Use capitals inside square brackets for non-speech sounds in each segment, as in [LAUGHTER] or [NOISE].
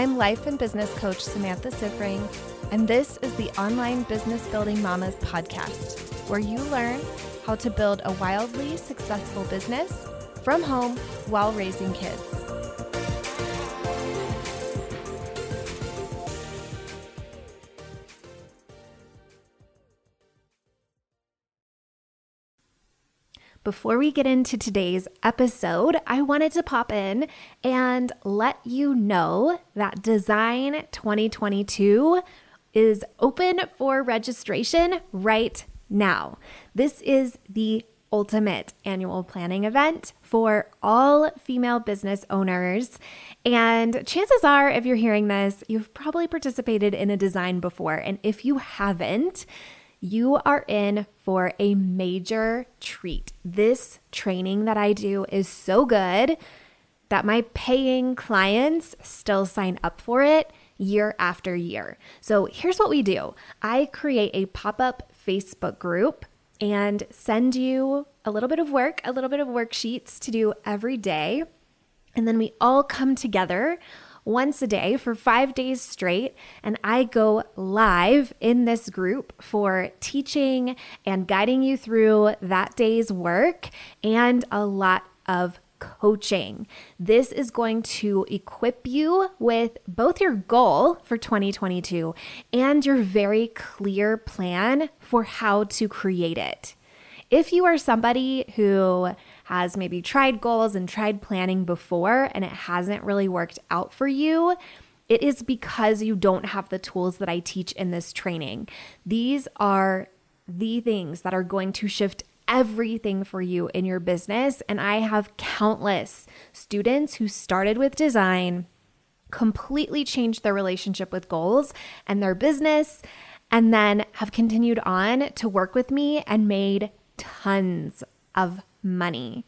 I'm life and business coach Samantha Siffring, and this is the Online Business Building Mamas podcast, where you learn how to build a wildly successful business from home while raising kids. Before we get into today's episode, I wanted to pop in and let you know that Design 2022 is open for registration right now. This is the ultimate annual planning event for all female business owners. And chances are, if you're hearing this, you've probably participated in a design before. And if you haven't, you are in for a major treat. This training that I do is so good that my paying clients still sign up for it year after year. So here's what we do I create a pop up Facebook group and send you a little bit of work, a little bit of worksheets to do every day. And then we all come together once a day for five days straight. And I go live in this group for teaching and guiding you through that day's work and a lot of coaching. This is going to equip you with both your goal for 2022 and your very clear plan for how to create it. If you are somebody who has maybe tried goals and tried planning before and it hasn't really worked out for you, it is because you don't have the tools that I teach in this training. These are the things that are going to shift everything for you in your business. And I have countless students who started with design, completely changed their relationship with goals and their business, and then have continued on to work with me and made tons of money.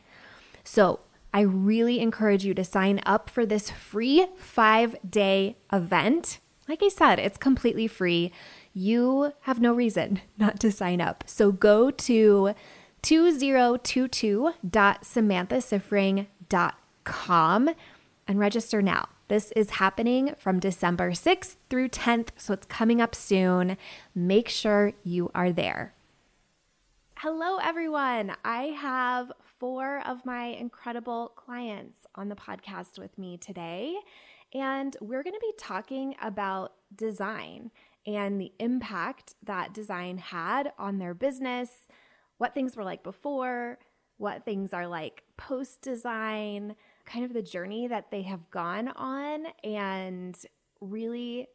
So I really encourage you to sign up for this free five day event. Like I said, it's completely free. You have no reason [LAUGHS] not to sign up. So go to 2022.samanthasiffring.com and register now. This is happening from December 6th through 10th, so it's coming up soon. Make sure you are there. Hello, everyone. I have four of my incredible clients on the podcast with me today, and we're going to be talking about design and the impact that design had on their business, what things were like before, what things are like post design, kind of the journey that they have gone on, and really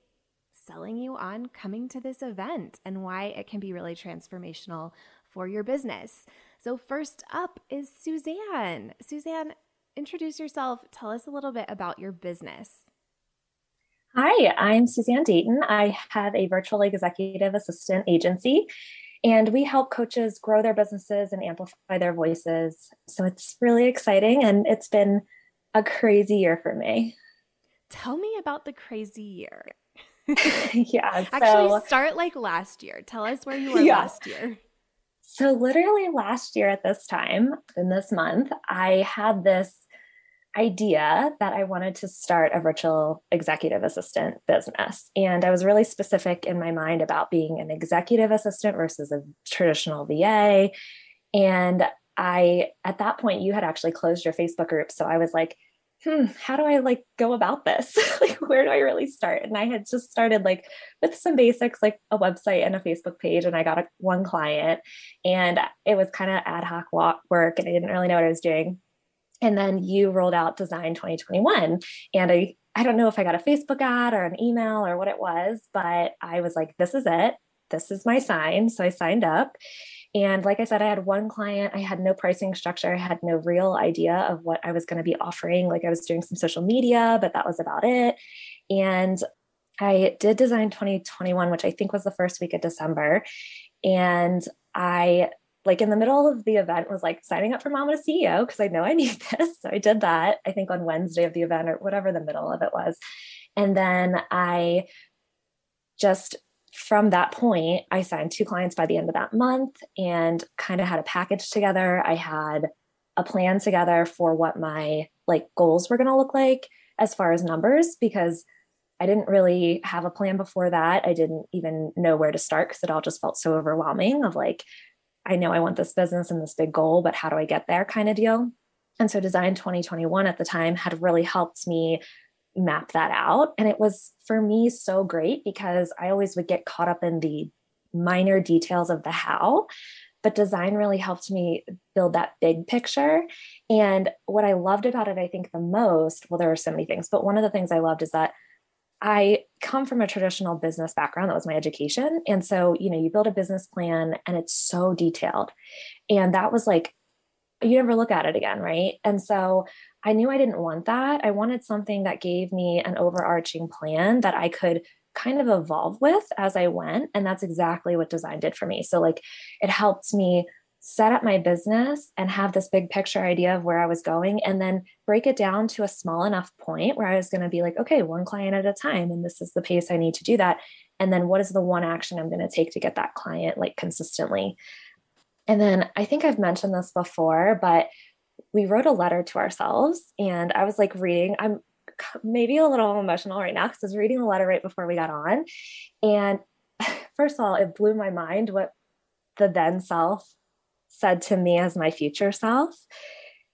selling you on coming to this event and why it can be really transformational for your business. So, first up is Suzanne. Suzanne, introduce yourself. Tell us a little bit about your business. Hi, I'm Suzanne Dayton. I have a virtual executive assistant agency, and we help coaches grow their businesses and amplify their voices. So, it's really exciting, and it's been a crazy year for me. Tell me about the crazy year. [LAUGHS] yeah. [LAUGHS] So, Actually, start like last year. Tell us where you were yeah. last year. So, literally last year at this time, in this month, I had this idea that I wanted to start a virtual executive assistant business. And I was really specific in my mind about being an executive assistant versus a traditional VA. And I, at that point, you had actually closed your Facebook group. So I was like, hmm, how do I like go about this? [LAUGHS] like, where do I really start? And I had just started like with some basics, like a website and a Facebook page, and I got a, one client, and it was kind of ad hoc work, and I didn't really know what I was doing. And then you rolled out Design 2021, and I I don't know if I got a Facebook ad or an email or what it was, but I was like, this is it. This is my sign. So I signed up and like I said, I had one client, I had no pricing structure, I had no real idea of what I was going to be offering. Like I was doing some social media, but that was about it. And I did design 2021, which I think was the first week of December. And I like in the middle of the event was like signing up for Mama to CEO because I know I [LAUGHS] need this. So I did that, I think on Wednesday of the event or whatever the middle of it was. And then I just from that point, I signed two clients by the end of that month and kind of had a package together. I had a plan together for what my like goals were going to look like as far as numbers because I didn't really have a plan before that. I didn't even know where to start because it all just felt so overwhelming of like, I know I want this business and this big goal, but how do I get there kind of deal. And so Design 2021 at the time had really helped me map that out. And it was for me so great because I always would get caught up in the minor details of the how. But design really helped me build that big picture. And what I loved about it, I think the most, well, there are so many things, but one of the things I loved is that I come from a traditional business background. That was my education. And so, you know, you build a business plan and it's so detailed. And that was like, you never look at it again. Right. And so I knew I didn't want that. I wanted something that gave me an overarching plan that I could kind of evolve with as I went. And that's exactly what design did for me. So, like, it helped me set up my business and have this big picture idea of where I was going and then break it down to a small enough point where I was going to be like, okay, one client at a time. And this is the pace I need to do that. And then what is the one action I'm going to take to get that client like consistently? And then I think I've mentioned this before, but we wrote a letter to ourselves and I was like reading, I'm maybe a little emotional right now because I was reading the letter right before we got on. And [LAUGHS] first of all, it blew my mind what the then self said to me as my future self.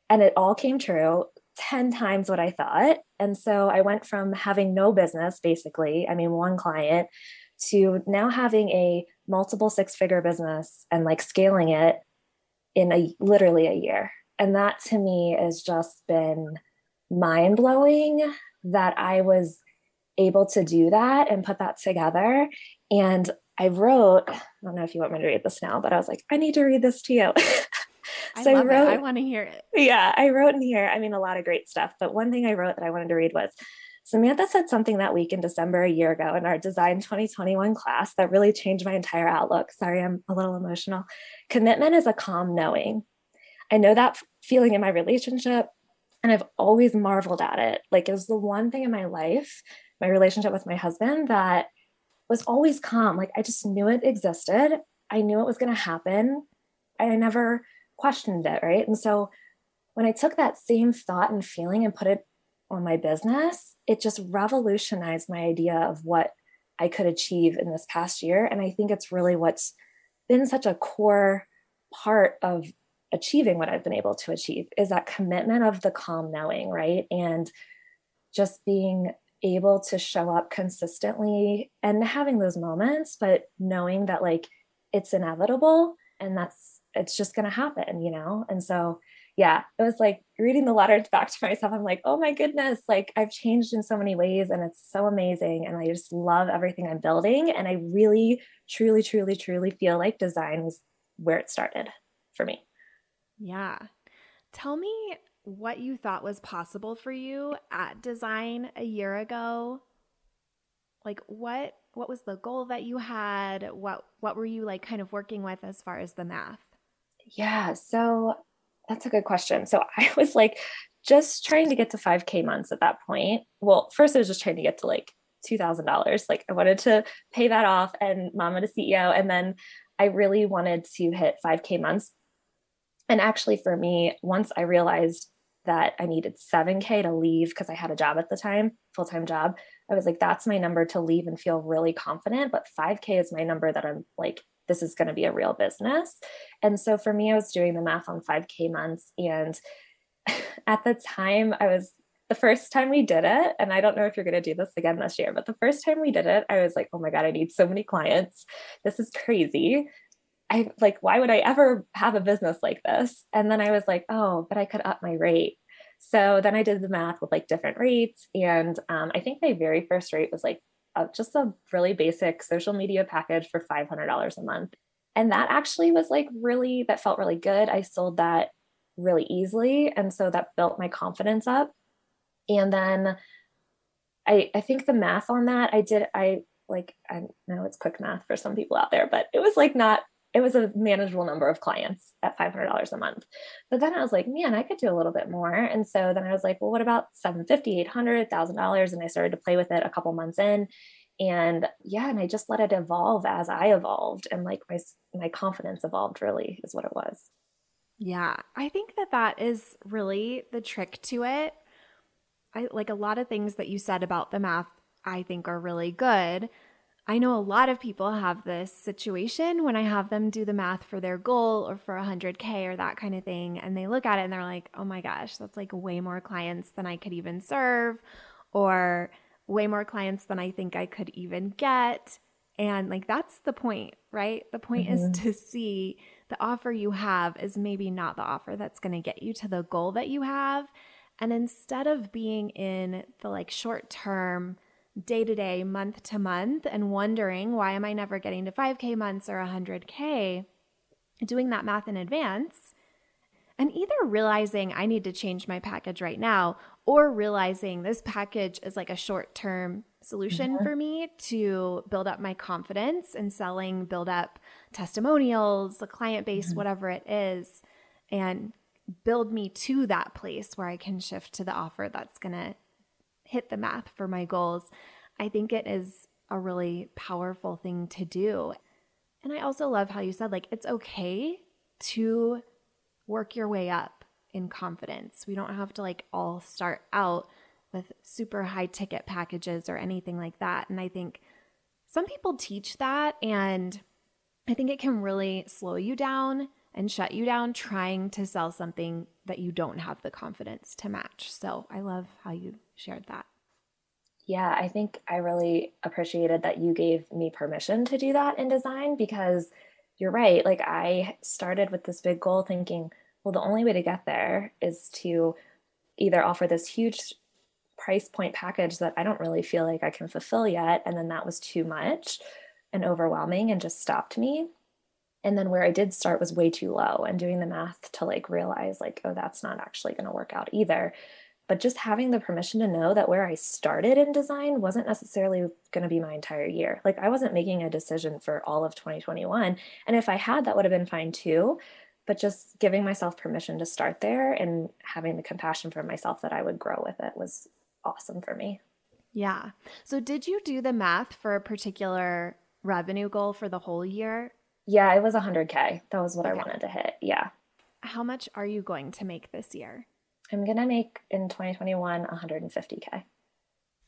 And it all came true 10 times what I thought. And so I went from having no business, basically, I mean, one client, to now having a multiple six figure business and like scaling it in a literally a year. And that to me has just been mind blowing that I was able to do that and put that together. And I wrote, I don't know if you want me to read this now, but I was like, I need to read this to you. [LAUGHS] so I, I wrote, it. I want to hear it. Yeah, I wrote in here, I mean, a lot of great stuff. But one thing I wrote that I wanted to read was Samantha said something that week in December a year ago in our Design 2021 class that really changed my entire outlook. Sorry, I'm a little emotional. Commitment is a calm knowing. I know that feeling in my relationship, and I've always marveled at it. Like, it was the one thing in my life, my relationship with my husband, that was always calm. Like I just knew it existed. I knew it was going to happen. I never questioned it. Right. And so when I took that same thought and feeling and put it on my business, it just revolutionized my idea of what I could achieve in this past year. And I think it's really what's been such a core part of achieving what I've been able to achieve is that commitment of the calm knowing, right? And just being able to show up consistently and having those moments, but knowing that like it's inevitable and that's it's just going to happen, you know? And so, yeah, it was like reading the letters back to myself. I'm like, oh my goodness, like I've changed in so many ways and it's so amazing. And I just love everything I'm building. And I really, truly, truly, truly feel like design was where it started for me. Yeah. Tell me what you thought was possible for you at design a year ago like what what was the goal that you had what what were you like kind of working with as far as the math yeah so that's a good question so [LAUGHS] i was like just trying to get to 5k months at that point well first i was just trying to get to like $2000 like i wanted to pay that off and mama to ceo and then i really wanted to hit 5k months and actually for me once i realized that I needed 7K to leave because I had a job at the time, full time job. I was like, that's my number to leave and feel really confident. But 5K is my number that I'm like, this is going to be a real business. And so for me, I was doing the math on 5K months. And [LAUGHS] at the time, I was the first time we did it, and I don't know if you're going to do this again this year, but the first time we did it, I was like, oh my God, I need so many clients. This is crazy. I like, why would I ever have a business like this? And then I was like, oh, but I could up my rate. So then I did the math with like different rates. And um, I think my very first rate was like just a really basic social media package for $500 a month. And that actually was like really, that felt really good. I sold that really easily. And so that built my confidence up. And then I, I think the math on that, I did, I like, I know it's quick math for some people out there, but it was like not it was a manageable number of clients at $500 a month. But then I was like, man, I could do a little bit more. And so then I was like, well, what about 750, 800, $1,000? And I started to play with it a couple months in. And yeah, and I just let it evolve as I evolved and like my my confidence evolved really is what it was. Yeah, I think that that is really the trick to it. I like a lot of things that you said about the math I think are really good. I know a lot of people have this situation when I have them do the math for their goal or for 100K or that kind of thing. And they look at it and they're like, oh my gosh, that's like way more clients than I could even serve, or way more clients than I think I could even get. And like, that's the point, right? The point mm-hmm. is to see the offer you have is maybe not the offer that's going to get you to the goal that you have. And instead of being in the like short term, day to day, month to month, and wondering why am I never getting to 5K months or 100K, doing that math in advance, and either realizing I need to change my package right now or realizing this package is like a short term solution mm-hmm. for me to build up my confidence in selling, build up testimonials, the client base, mm-hmm. whatever it is, and build me to that place where I can shift to the offer that's going to hit the math for my goals, I think it is a really powerful thing to do. And I also love how you said, like, it's okay to work your way up in confidence. We don't have to like all start out with super high ticket packages or anything like that. And I think some people teach that, and I think it can really slow you down and shut you down trying to sell something that you don't have the confidence to match. So I love how you shared that. Yeah, I think I really appreciated that you gave me permission to do that in design because you're right. Like, I started with this big goal thinking, well, the only way to get there is to either offer this huge price point package that I don't really feel like I can fulfill yet. And then that was too much and overwhelming and just stopped me. And then where I did start was way too low and doing the math to like realize, like, oh, that's not actually going to work out either but just having the permission to know that where I started in design wasn't necessarily going to be my entire year. Like I wasn't making a decision for all of 2021. And if I had, that would have been fine too. But just giving myself permission to start there and having the compassion for myself that I would grow with it was awesome for me. Yeah. So, did you do the math for a particular revenue goal for the whole year? Yeah, it was 100K. That was what okay. I wanted to hit. Yeah. How much are you going to make this year? I'm gonna make in 2021 150k.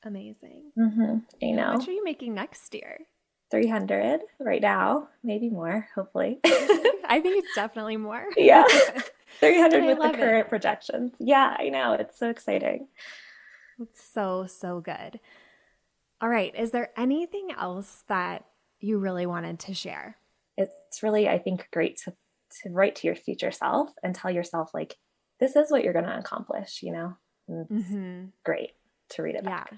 Amazing. Mm-hmm. I know. How much are you making next year? 300 right now, maybe more. Hopefully. [LAUGHS] I think it's [LAUGHS] definitely more. yeah, [LAUGHS] 300 with the current it. projections. Yeah, I know. It's so exciting. It's so so good. All right. Is there anything else that you really wanted to share? It's really, I think, great to to write to your future self and tell yourself like this is what you're going to accomplish, you know? Mm-hmm. Great to read it yeah. back.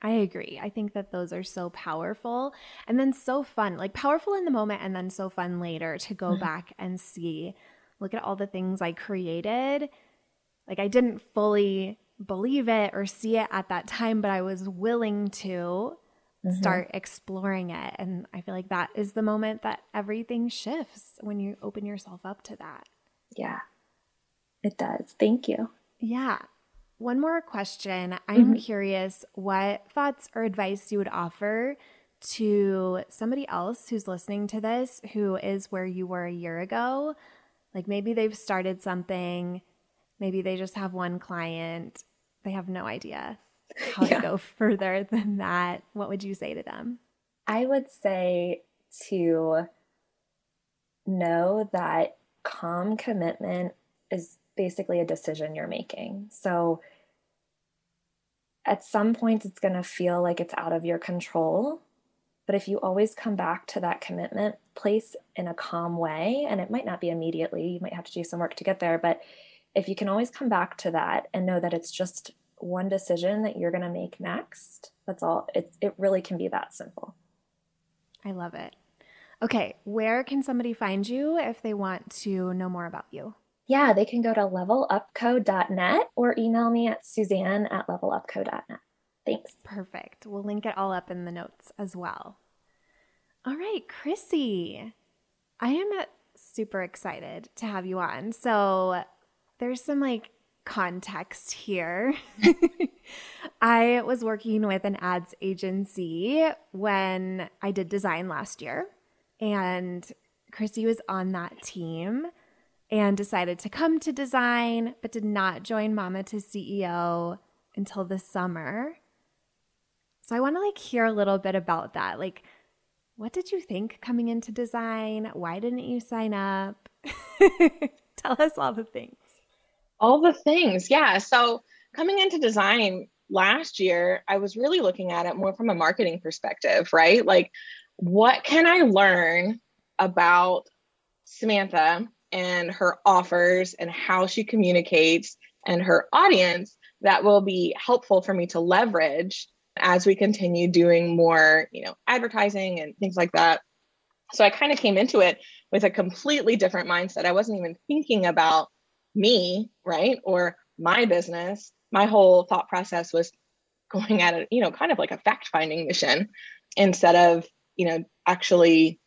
I agree. I think that those are so powerful and then so fun, like powerful in the moment and then so fun later to go mm-hmm. back and see, look at all the things I created. Like I didn't fully believe it or see it at that time, but I was willing to mm-hmm. start exploring it. And I feel like that is the moment that everything shifts when you open yourself up to that. Yeah, it does. Thank you. Yeah. One more question. I'm mm-hmm. curious what thoughts or advice you would offer to somebody else who's listening to this who is where you were a year ago. Like maybe they've started something, maybe they just have one client, they have no idea how yeah. to go further than that. What would you say to them? I would say to know that calm commitment is basically a decision you're making. So at some point, it's going to feel like it's out of your control. But if you always come back to that commitment place in a calm way, and it might not be immediately, you might have to do some work to get there, but if you can always come back to that and know that it's just one decision that you're going to make next, that's all. It, it really can be that simple. I love it. Okay, where can somebody find you if they want to know more about you? yeah, they can go to levelupco.net or email me at suzanne at levelupco.net. Thanks. Perfect. We'll link it all up in the notes as well. All right, Chrissy, I am uh, super excited to have you on. So there's some like context here. [LAUGHS] I was working with an ads agency when I did design last year, and Chrissy was on that team and decided to come to design, but did not join Mama to CEO until the summer. So I want to like hear a little bit about that. Like, what did you think coming into design? Why didn't you sign up? [LAUGHS] Tell us all the things. All the things. Yeah. So coming into design last year, I was really looking at it more from a marketing perspective, right? Like, what can I learn about Samantha and her offers and how she communicates and her audience that will be helpful for me to leverage as we continue doing more, you know, advertising and things like that. So I kind of came into it with a completely different mindset. I wasn't even thinking about me, right? Or my business. My whole thought process was going at it, you know, kind of like a fact finding mission instead of, you know, actually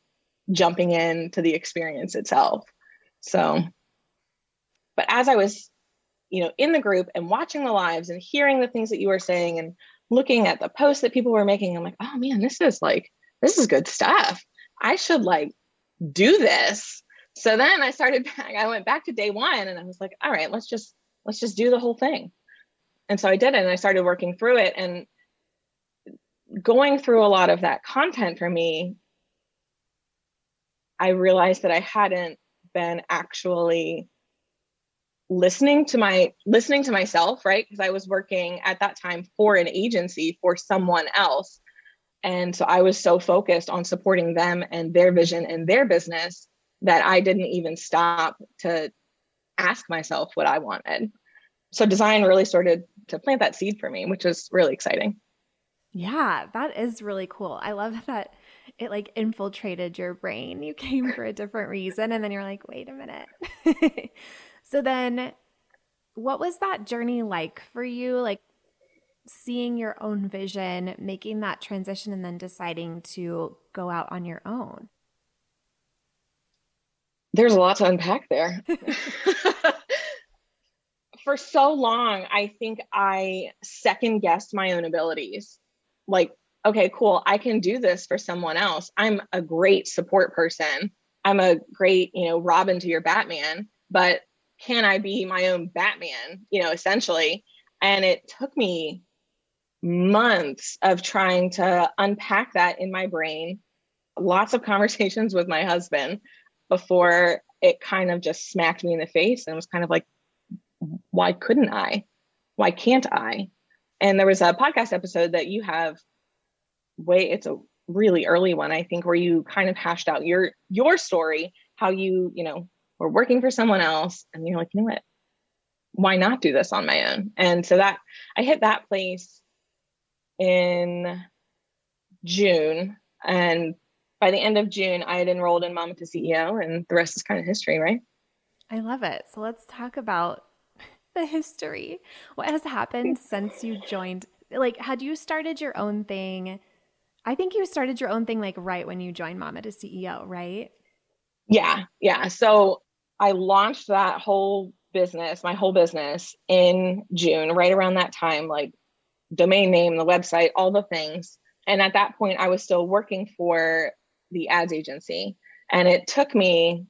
jumping into the experience itself. So, but as I was, you know, in the group and watching the lives and hearing the things that you were saying and looking at the posts that people were making, I'm like, oh man, this is like, this is good stuff. I should like do this. So then I started [LAUGHS] back, I went back to day one and I was like, all right, let's just, let's just do the whole thing. And so I did it and I started working through it. And going through a lot of that content for me, I realized that I hadn't been actually listening to my listening to myself right? Because i was working at that time for an agency for someone else. And so i was so focused on supporting them and their vision and their business that i didn't even stop to ask myself what i wanted. So design really started to plant that seed for me which was really exciting. Yeah that is really cool. I love [LAUGHS] that it like infiltrated your brain. You came for a different reason and then you're like wait a minute. [LAUGHS] So then what was that journey like for you? Like seeing your own vision, making that transition, and then deciding to go out on your own? There's a lot to unpack there. [LAUGHS] [LAUGHS] For so long, I think I second guessed my own abilities. Like, okay, cool, I can do this for someone else. I'm a great support person. I'm a great, you know, Robin to your Batman, but can I be my own Batman, you know, essentially. And it took me months of trying to unpack that in my brain, lots of conversations [LAUGHS] with my husband before it kind of just smacked me in the face and was kind of like, why couldn't I? Why can't I? And there was a podcast episode that you have way, it's a really early one, I think, where you kind of hashed out your your story, how you, you know, or working for someone else and you're like you know what why not do this on my own and so that i hit that place in june and by the end of june i had enrolled in mama to ceo and the rest is kind of history right? I love it. So let's talk about [LAUGHS] the history. What has happened since you joined? Like had you started your own thing? I think you started your own thing like right when you joined mama to ceo right? Yeah yeah. So I launched that whole business, my whole business in June, right around that time, like domain name, the website, all the things. And at that point, I was still working for the ads agency. And it took me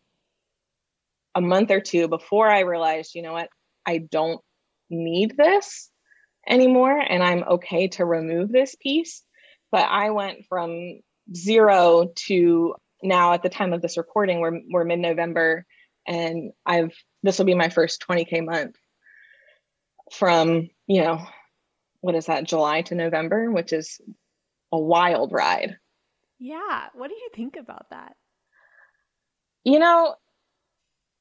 a month or two before I realized, you know what, I don't need this anymore. And I'm okay to remove this piece. But I went from zero to now at the time of this recording, we're, we're mid November and I've this will be my first 20k month from you know what is that July to November, which is a wild ride. Yeah, what do you think about that? You know,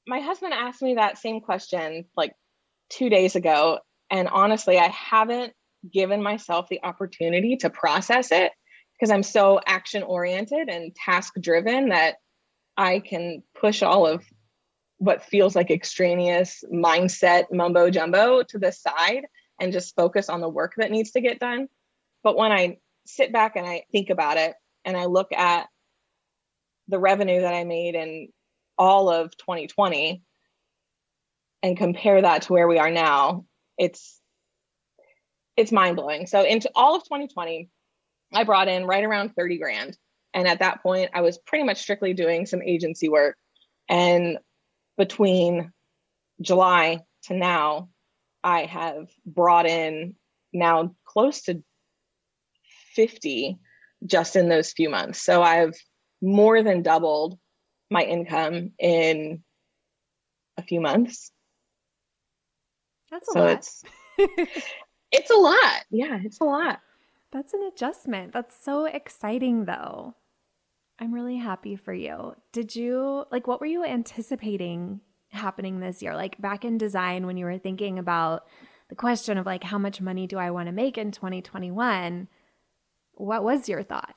my husband asked me that same question like 2 days ago and honestly, I haven't given myself the opportunity to process it because I'm so action oriented and task driven that I can push all of what feels like extraneous mindset mumbo jumbo to the side and just focus on the work that needs to get done. But when I sit back and I think about it and I look at the revenue that I made in all of 2020 and compare that to where we are now, it's it's mind blowing. So into all of 2020, I brought in right around 30 grand. And at that point, I was pretty much strictly doing some agency work. And between July to now, I have brought in now close to 50 just in those few months. So I've more than doubled my income in a few months. That's a so lot. It's, it's a lot. Yeah, it's a lot. That's an adjustment. That's so exciting though. I'm really happy for you. Did you like what were you anticipating happening this year? Like back in design when you were thinking about the question of like how much money do I want to make in 2021? What was your thought?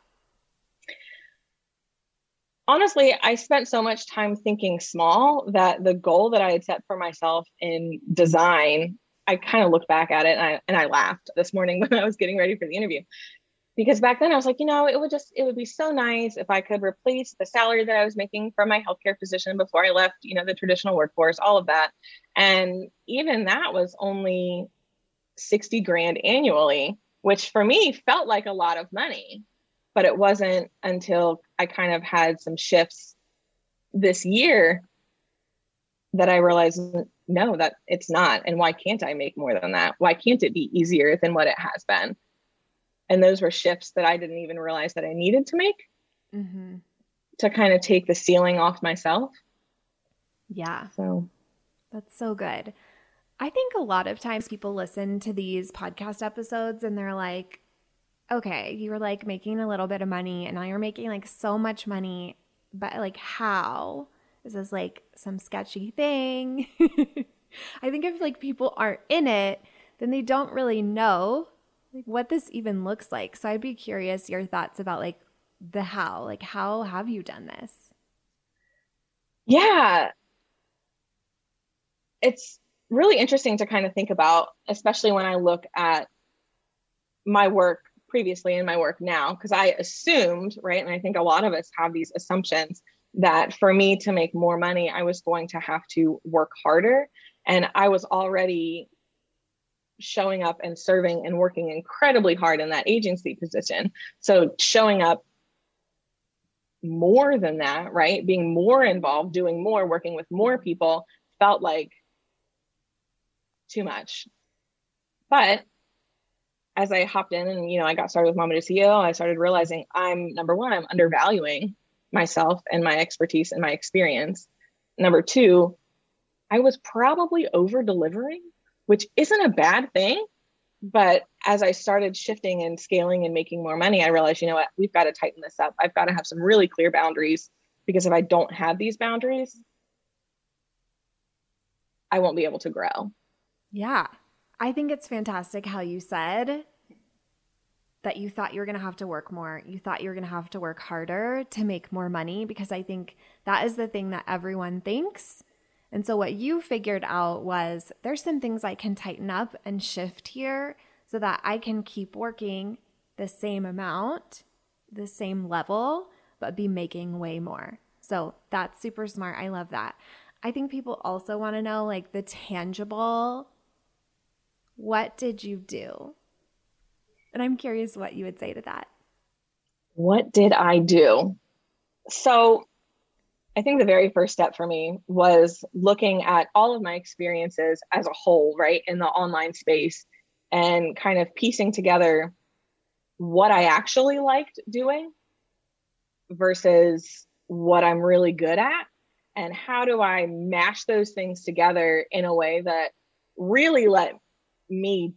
Honestly, I spent so much time thinking small that the goal that I had set for myself in design, I kind of looked back at it and I and I laughed this morning [LAUGHS] when I was getting ready for the interview because back then I was like, you know, it would just it would be so nice if I could replace the salary that I was making from my healthcare position before I left, you know, the traditional workforce, all of that. And even that was only 60 grand annually, which for me felt like a lot of money. But it wasn't until I kind of had some shifts this year that I realized no, that it's not. And why can't I make more than that? Why can't it be easier than what it has been? and those were shifts that i didn't even realize that i needed to make mm-hmm. to kind of take the ceiling off myself yeah so that's so good i think a lot of times people listen to these podcast episodes and they're like okay you were like making a little bit of money and now you're making like so much money but like how is this like some sketchy thing [LAUGHS] i think if like people aren't in it then they don't really know like what this even looks like. So I'd be curious your thoughts about like the how, like how have you done this? Yeah. It's really interesting to kind of think about, especially when I look at my work previously and my work now, because I assumed, right? And I think a lot of us have these assumptions that for me to make more money, I was going to have to work harder. And I was already showing up and serving and working incredibly hard in that agency position. So showing up more than that, right? Being more involved, doing more, working with more people felt like too much. But as I hopped in and you know I got started with Mama to CEO, I started realizing I'm number one, I'm undervaluing myself and my expertise and my experience. Number two, I was probably over delivering which isn't a bad thing. But as I started shifting and scaling and making more money, I realized, you know what, we've got to tighten this up. I've got to have some really clear boundaries because if I don't have these boundaries, I won't be able to grow. Yeah. I think it's fantastic how you said that you thought you were going to have to work more. You thought you were going to have to work harder to make more money because I think that is the thing that everyone thinks and so, what you figured out was there's some things I can tighten up and shift here so that I can keep working the same amount, the same level, but be making way more. So, that's super smart. I love that. I think people also want to know like the tangible what did you do? And I'm curious what you would say to that. What did I do? So, I think the very first step for me was looking at all of my experiences as a whole, right, in the online space and kind of piecing together what I actually liked doing versus what I'm really good at. And how do I mash those things together in a way that really let me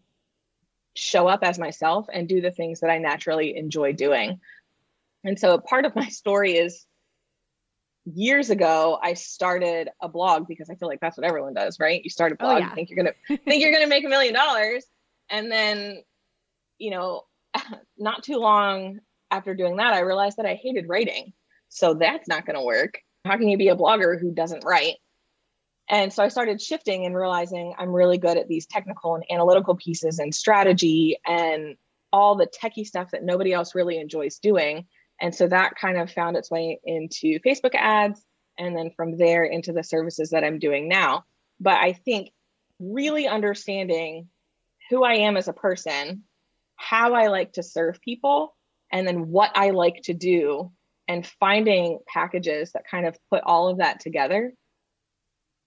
show up as myself and do the things that I naturally enjoy doing? And so part of my story is years ago i started a blog because i feel like that's what everyone does right? You start a oh, blog oh, yeah. you think you're gonna think you're gonna make a million dollars. And then you know [LAUGHS] not too long after doing that i realized that i hated writing. So that's not gonna work. How can you be a blogger who doesn't write and so i started shifting and realizing i'm really good at these technical and analytical pieces and strategy and all the techie stuff that nobody else really enjoys doing and so that kind of found its way into Facebook ads and then from there into the services that I'm doing now. But I think really understanding who I am as a person, how I like to serve people, and then what I like to do, and finding packages that kind of put all of that together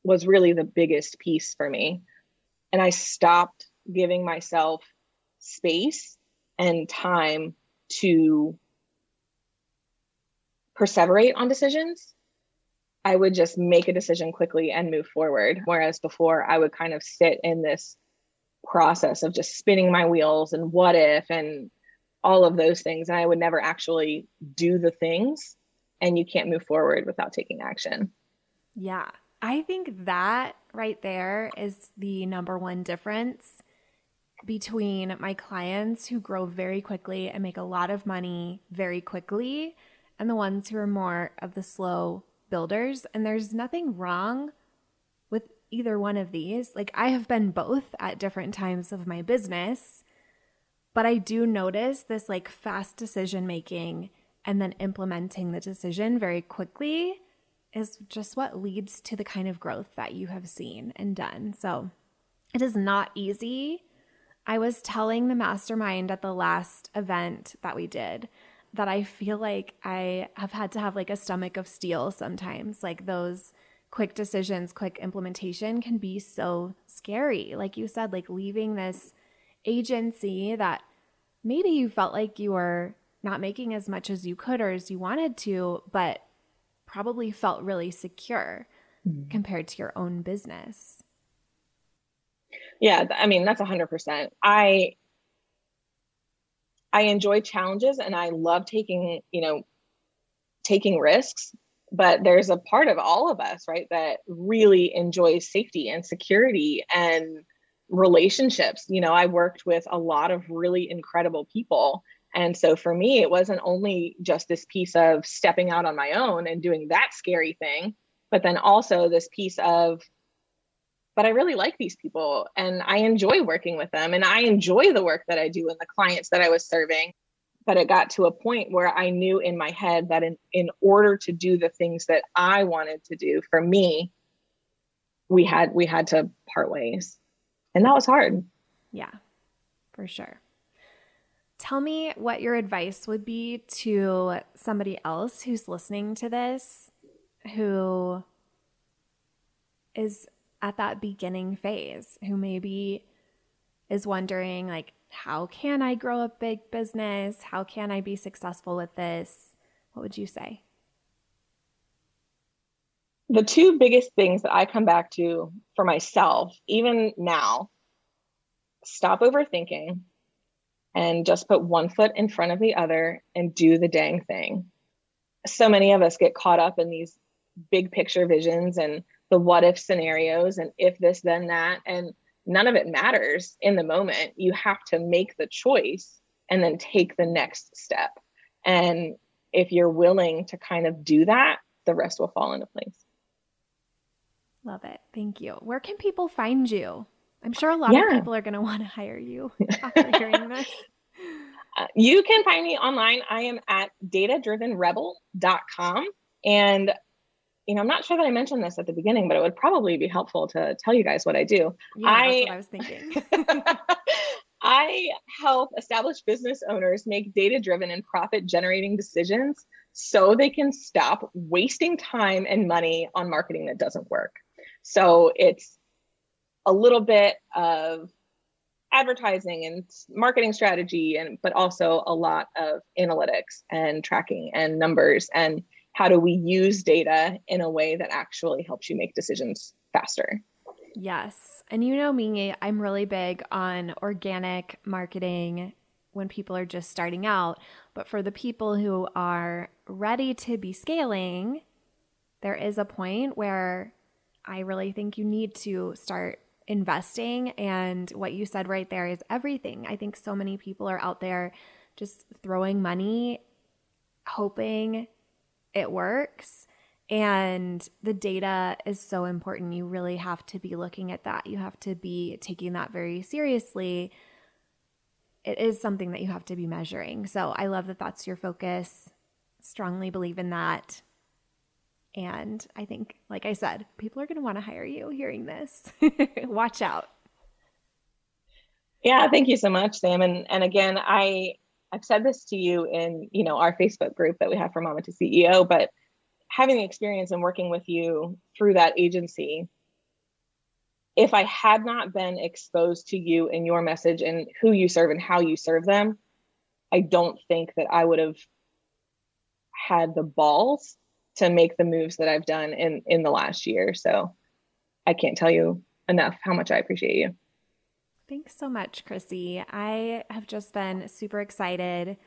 was really the biggest piece for me. And I stopped giving myself space and time to perseverate on decisions. I would just make a decision quickly and move forward. Whereas before, I would kind of sit in this process of just spinning my wheels and what if and all of those things. And I would never actually do the things. And you can't move forward without taking action. Yeah. I think that right there is the number one difference between my clients who grow very quickly and make a lot of money very quickly and the ones who are more of the slow builders. And there's nothing wrong with either one of these. Like, I have been both at different times of my business, but I do notice this like fast decision making and then implementing the decision very quickly is just what leads to the kind of growth that you have seen and done. So, it is not easy I was telling the mastermind at the last event that we did that I feel like I have had to have like a stomach of steel sometimes. Like those quick decisions, quick implementation can be so scary. Like you said, like leaving this agency that maybe you felt like you were not making as much as you could or as you wanted to, but probably felt really secure mm-hmm. compared to your own business. Yeah, I mean, that's 100%. I I enjoy challenges and I love taking, you know, taking risks, but there's a part of all of us, right, that really enjoys safety and security and relationships. You know, I worked with a lot of really incredible people. And so for me, it wasn't only just this piece of stepping out on my own and doing that scary thing, but then also this piece of but I really like these people and I enjoy working with them and I enjoy the work that I do and the clients that I was serving. But it got to a point where I knew in my head that in, in order to do the things that I wanted to do for me, we had we had to part ways. And that was hard. Yeah, for sure. Tell me what your advice would be to somebody else who's listening to this who is at that beginning phase who maybe is wondering like how can I grow a big business? How can I be successful with this? What would you say? The two biggest things that I come back to for myself, even now, stop overthinking and just put one foot in front of the other and do the dang thing. So many of us get caught up in these big picture visions and the what if scenarios and if this then that and none of it matters in the moment. You have to make the choice and then take the next step. And if you're willing to kind of do that the rest will fall into place. Love it. Thank you. Where can people find you i'm sure a lot yeah. of people are going to want to hire you [LAUGHS] after hearing this uh, you can find me online i am at datadrivenrebel.com and you know, I'm not sure that I mentioned this at the beginning, but it would probably be helpful to tell you guys what I do. Yeah, I, I was thinking. [LAUGHS] I help established business owners make data driven and profit generating decisions so they can stop wasting time and money on marketing that doesn't work. So it's a little bit of advertising and marketing strategy and but also a lot of analytics and tracking and numbers and how do we use data in a way that actually helps you make decisions faster? Yes. And you know me, I'm really big on organic marketing when people are just starting out. But for the people who are ready to be scaling, there is a point where I really think you need to start investing. And what you said right there is everything. I think so many people are out there just throwing money, hoping it works. And the data is so important. You really have to be looking at that. You have to be taking that very seriously. It is something that you have to be measuring. So I love that that's your focus. Strongly believe in that. And I think, like I said, people are going to want to hire you hearing this. [LAUGHS] Watch out. Yeah, thank you so much, Sam. And and again, I I've said this to you in, you know, our Facebook group that we have for Mama to CEO, but having the experience and working with you through that agency, if I had not been exposed to you and your message and who you serve and how you serve them, I don't think that I would have had the balls to make the moves that I've done in in the last year. So I can't tell you enough how much I appreciate you. Thanks so much, Chrissy. I have just been super excited.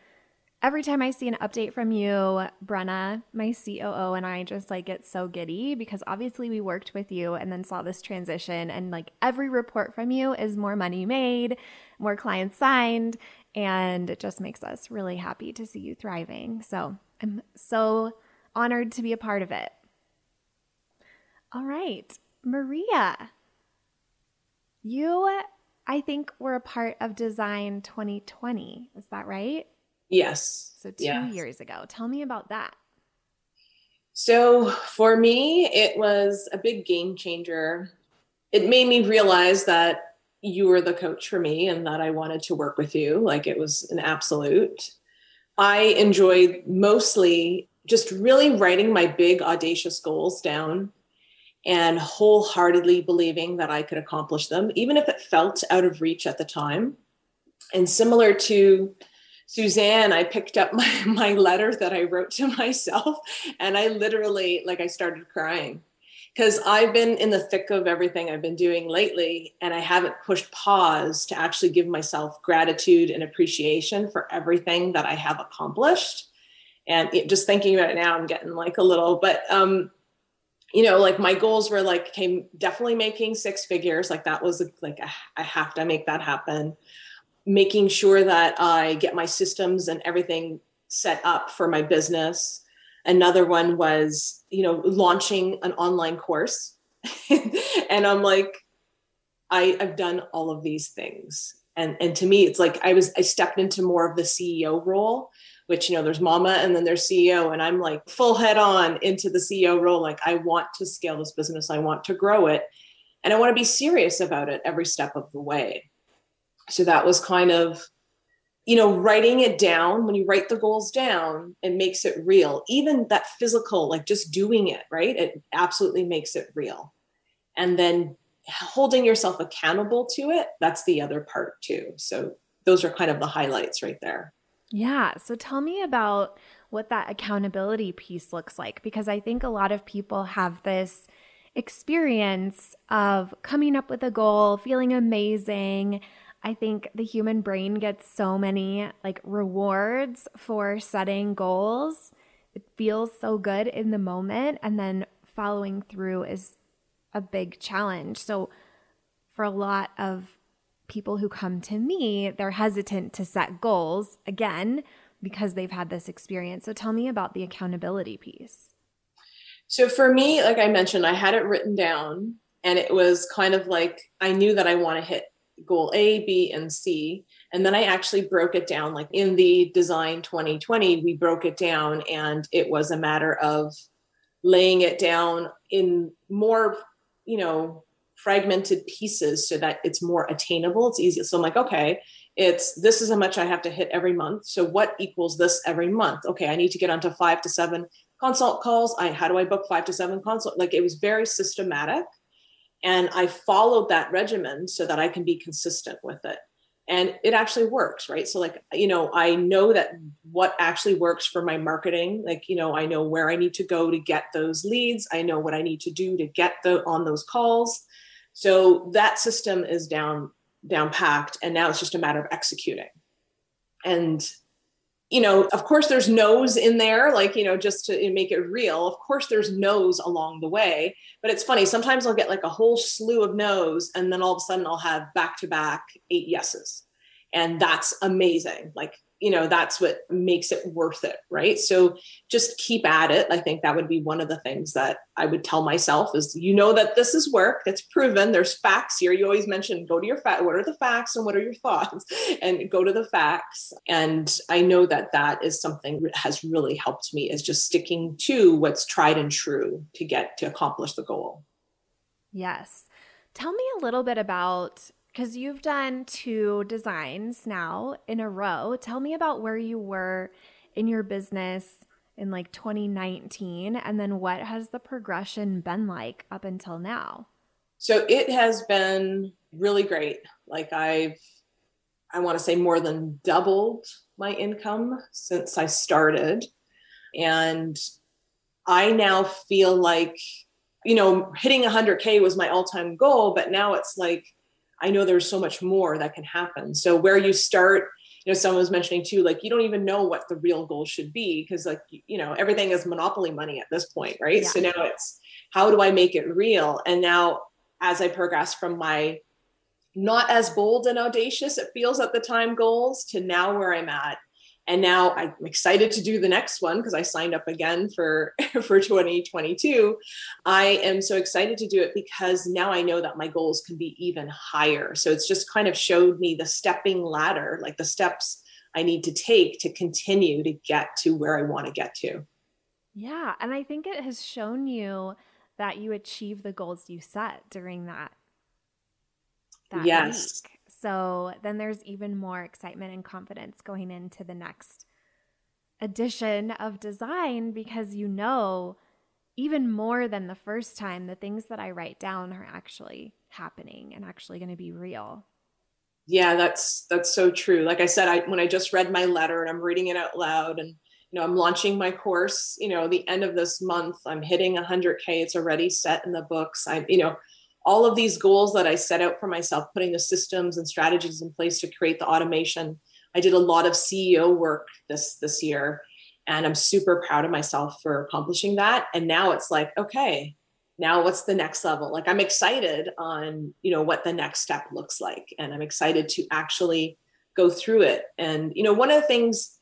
Every time I see an update from you, Brenna, my COO, and I just like get so giddy because obviously we worked with you and then saw this transition. And like every report from you is more money made, more clients signed, and it just makes us really happy to see you thriving. So I'm so honored to be a part of it. All right, Maria, you, I think, were a part of Design 2020. Is that right? Yes. So two yes. years ago. Tell me about that. So for me, it was a big game changer. It made me realize that you were the coach for me and that I wanted to work with you. Like it was an absolute. I enjoyed mostly just really writing my big, audacious goals down and wholeheartedly believing that I could accomplish them, even if it felt out of reach at the time. And similar to Suzanne, I picked up [LAUGHS] my, my letter that I wrote to [LAUGHS] myself and I literally, like, I started crying because I've been in the thick of everything I've been doing lately and I haven't pushed pause to actually give myself gratitude and appreciation for everything that I have accomplished. And it, just thinking about it now, I'm getting like a little, but um, you know, like my goals were like came definitely making six figures. Like that was like I have to make that happen. Making sure that I get my systems and everything set up for my business. Another one was, you know, launching an online course. [LAUGHS] and I'm like, I, I've done all of these things. And and to me, it's like I was I stepped into more of the CEO role which you know there's mama and then there's ceo and i'm like full head on into the ceo role. Like i want to scale this business. I want to grow it. And i want to be serious about it every step of the way. So that was kind of you know writing it down. When you write the goals down it makes it real. Even that physical like just doing it right? It absolutely makes it real. And then holding yourself accountable to it that's the other part too. So those are kind of the highlights right there yeah. So tell me about what that accountability piece looks like because I think a lot of people have this experience of coming up with a goal, feeling amazing. I think the human brain gets so many like rewards for setting goals. It feels so good in the moment and then following through is a big challenge. So for a lot of people who come to me, they're hesitant to set goals again because they've had this experience. So tell me about the accountability piece. So for me, like I mentioned, I had it written down and it was kind of like I knew that I want to hit goal A, B, and C. And then I actually broke it down. Like in the design 2020, we broke it down and it was a matter of laying it down in more, you know, fragmented pieces so that it's more attainable. It's easier. So I'm like, okay, it's this is how much I have to hit every month. So what equals this every month? Okay, I need to get onto five to seven consult calls. I how do I book five to seven consult? Like it was very systematic. And I followed that regimen so that I can be consistent with it. And it actually works, right? So, like, you know, I know that what actually works for my marketing, like, you know, I know where I need to go to get those leads. I know what I need to do to get the on those calls. So that system is down down packed and now it's just a matter of executing. And you know, of course there's no's in there like, you know, just to make it real. Of course there's no's along the way, but it's funny sometimes I'll get like a whole slew of no's and then all of a sudden I'll have back to back eight yeses. And that's amazing. Like you know that's what makes it worth it right? So just keep at it. I think that would be one of the things that i would tell myself is you know that this is work that's proven there's facts here. You always mention go to your fact what are the facts and what are your thoughts? [LAUGHS] And go to the facts. And i know that that is something that has really helped me is just sticking to what's tried and true to get to accomplish the goal. Yes. Tell me a little bit about because you've done two designs now in a row. Tell me about where you were in your business in like 2019 and then what has the progression been like up until now? So it has been really great. Like I've I want to say more than doubled my income since I started. And I now feel like, you know, hitting 100K was my all time goal, but now it's like, I know there's so much more that can happen. So, where you start, you know, someone was mentioning too, like, you don't even know what the real goal should be because, like, you know, everything is monopoly money at this point, right? Yeah. So now it's how do I make it real? And now, as I progress from my not as bold and audacious it feels at the time goals to now where I'm at and now i'm excited to do the next one because i signed up again for [LAUGHS] for 2022 i am so excited to do it because now i know that my goals can be even higher. So it's just kind of showed me the stepping ladder like the steps i need to take to continue to get to where i want to get to. Yeah and i think it has shown you that you achieve the goals you set during that that yes. week so then there's even more excitement and confidence going into the next edition of design because you know even more than the first time the things that I write down are actually happening and actually going to be real. Yeah, that's that's so true. Like I said, I when I just read my letter and I'm reading it out loud and you know, I'm launching my course, you know, the end of this month, I'm hitting 100k, it's already set in the books. I'm, you know, all of these goals that I set out for myself, putting the systems and strategies in place to create the automation. I did a lot of CEO work this this year and I'm super proud of myself for accomplishing that. And now it's like, okay, now what's the next level? Like I'm excited on, you know, what the next step looks like and I'm excited to actually go through it. And you know, one of the things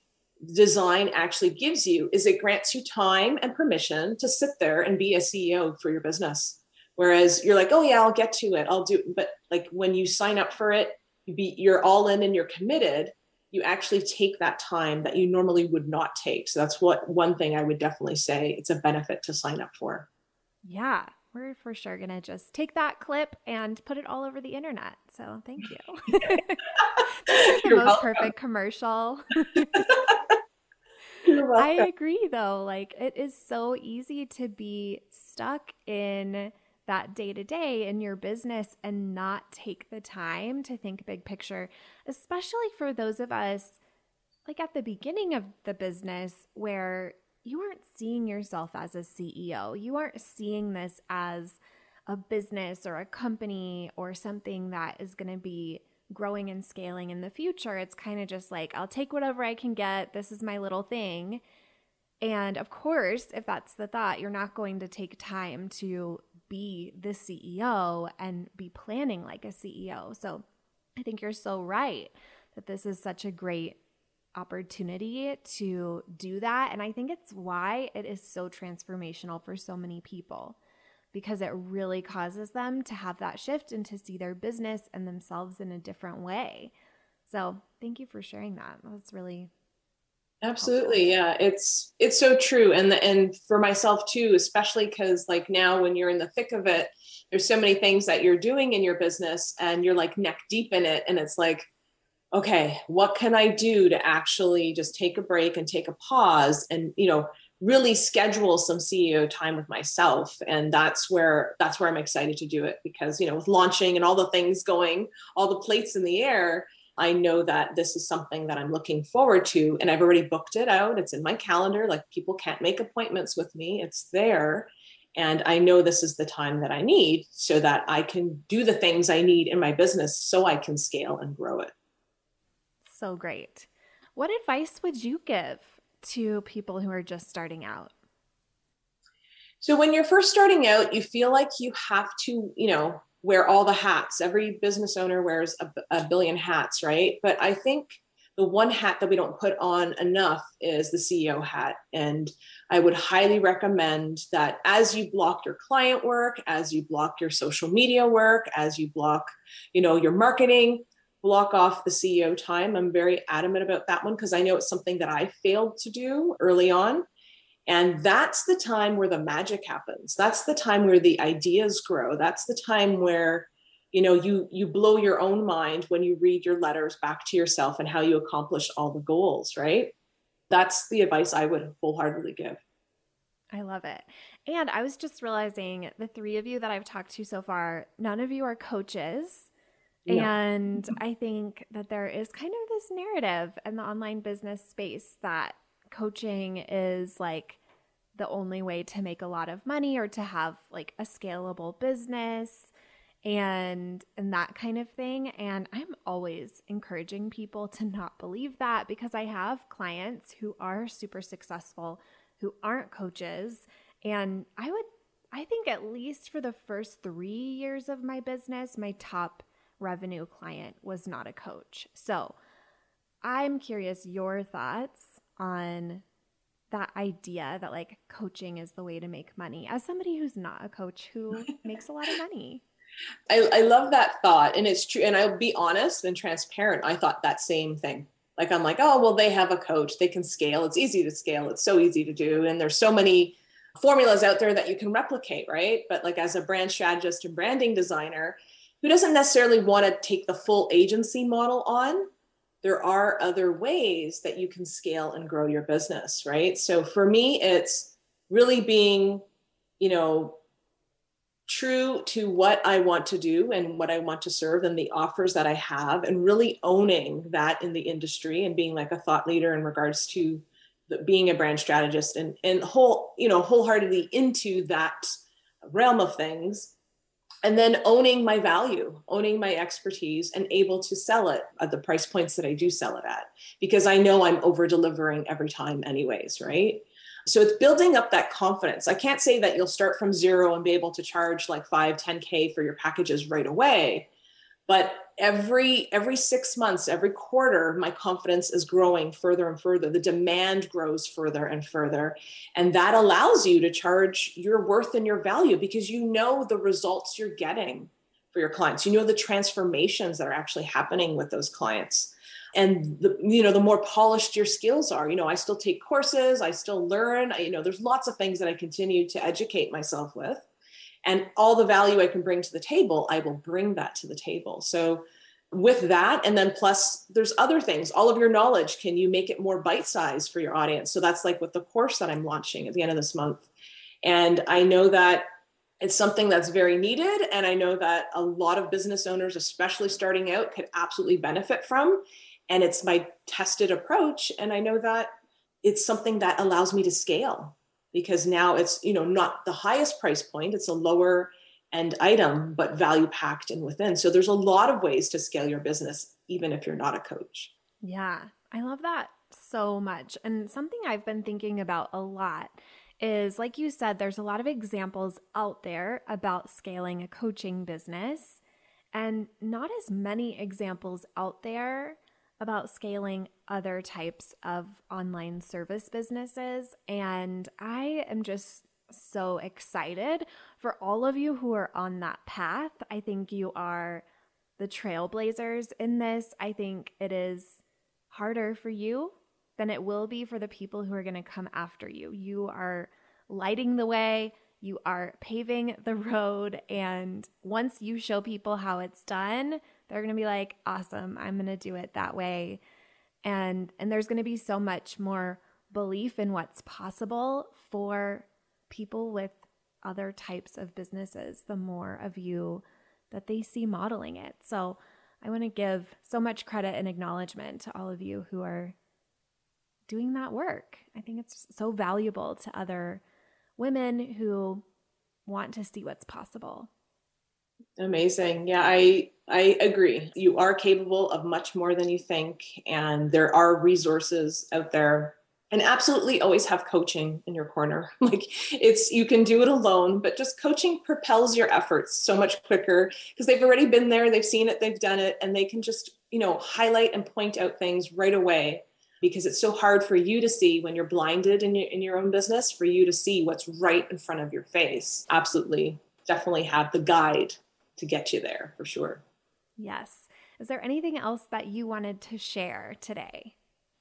design actually gives you is it grants you time and permission to sit there and be a CEO for your business Whereas you're like, oh yeah, I'll get to it. I'll do. it. But like when you sign up for it, you be you're all in and you're committed. You actually take that time that you normally would not take. So that's what one thing I would definitely say it's a benefit to sign up for. Yeah, we're for sure going to just take that clip and put it all over the internet. So thank you. [LAUGHS] The most welcome. perfect commercial. [LAUGHS] I agree though. Like it is so easy to be stuck in that day to day in your business and not take the time to think big picture, especially for those of us like at the beginning of the business where you aren't seeing yourself as a CEO. You aren't seeing this as a business or a company or something that is going to be growing and scaling in the future. It's kind of just like, I'll take whatever I can get. This is my little thing. And of course, if that's the thought, you're not going to take time to be the CEO and be planning like a CEO. So I think you're so right that this is such a great opportunity to do that. And I think it's why it is so transformational for so many people because it really causes them to have that shift and to see their business and themselves in a different way. So thank you for sharing that. That was really absolutely yeah it's it's so true and the, and for myself too especially because like now when you're in the thick of it there's so many things that you're doing in your business and you're like neck deep in it and it's like okay what can i do to actually just take a break and take a pause and you know really schedule some ceo time with myself and that's where that's where i'm excited to do it because you know with launching and all the things going all the plates in the air I know that this is something that I'm looking forward to. And I've already booked it out. It's in my calendar. Like people can't make appointments with me, it's there. And I know this is the time that I need so that I can do the things I need in my business so I can scale and grow it. So great. What advice would you give to people who are just starting out? So, when you're first starting out, you feel like you have to, you know, wear all the hats. Every business owner wears a, a, billion hats, right? But I think the one hat that we don't put on enough is the CEO hat. And I would highly recommend that as you block your client work, as you block your social media work, as you block, you know, your marketing, block off the CEO time. I'm very adamant about that one because I know it's something that I failed to do early on. And that's the time where the magic happens. That's the time where the ideas grow. That's the time where you know you you blow your own mind when you read your letters back to yourself and how you accomplish all the goals, right? That's the advice I would wholeheartedly give. I love it. And I was just realizing the three of you that I've talked to so far, none of you are coaches. And I think that there is kind of this narrative in the online business space that coaching is like the only way to make a lot of money or to have like a scalable business and and that kind of thing and I'm always encouraging people to not believe that because I have clients who are super successful who aren't coaches and I would I think at least for the first 3 years of my business my top revenue client was not a coach. So, I'm curious your thoughts on that idea that like coaching is the way to make money as somebody who's not a coach who [LAUGHS] makes a lot of money. I, I love that thought. And it's true. And I'll be honest and transparent. I thought that same thing. Like, I'm like, oh, well, they have a coach. They can scale. It's easy to scale. It's so easy to do. And there's so many formulas out there that you can replicate, right? But like, as a brand strategist and branding designer who doesn't necessarily want to take the full agency model on, there are other ways that you can scale and grow your business, right? So for me, it's really being, you know, true to what I want to do and what I want to serve and the offers that I have, and really owning that in the industry and being like a thought leader in regards to the, being a brand strategist and and whole, you know, wholeheartedly into that realm of things and then owning my value, owning my expertise, and able to sell it at the price points that I do sell it at, because I know I'm over delivering every time, anyways, right? So it's building up that confidence. I can't say that you'll start from zero and be able to charge like five, 10K for your packages right away. But every every six months, every quarter, my confidence is growing further and further. The demand grows further and further. And that allows you to charge your worth and your value because you know the results you're getting for your clients. You know the transformations that are actually happening with those clients and the you know the more polished your skills are you know i still take courses i still learn I, you know there's lots of things that i continue to educate myself with and all the value i can bring to the table i will bring that to the table. So with that and then plus there's other things. All of your knowledge can you make it more bite sized for your audience? So that's like with the course that i'm launching at the end of this month. And i know that it's something that's very needed and i know that a lot of business owners especially starting out could absolutely benefit from. And it's my tested approach and i know that it's something that allows me to scale because now it's you know not the highest price point it's a lower end item but value packed and within. So there's a lot of ways to scale your business even if you're not a coach. Yeah i love that so much. And something i've been thinking about a lot is like you said there's a lot of examples out there about scaling a coaching business and not as many examples out there about scaling other types of online service businesses. And I am just so excited for all of you who are on that path. I think you are the trailblazers in this. I think it is harder for you than it will be for the people who are going to come after you. You are lighting the way, you are paving the [LAUGHS] road. And once you show people how it's done, they're going to be like, awesome, I'm going to do it that way. And, and there's going to be so much more belief in what's possible for people with other types of businesses, the more of you that they see modeling it. So I want to give so much credit and acknowledgement to all of you who are doing that work. I think it's so valuable to other women who want to see what's possible. Amazing. Yeah, I I agree. You are capable of much more than you think and there are resources out there and absolutely always have coaching in your corner. [LAUGHS] Like it's you can do it alone, but just coaching propels your efforts so much quicker because they've already been there, they've seen it, they've done it and they can just, you know, highlight and point out things right away because it's so hard for you to see when you're blinded in your, in your own business for you to see what's right in front of your face. Absolutely. Definitely have the guide to get you there for sure. Yes. Is there anything else that you wanted to share today?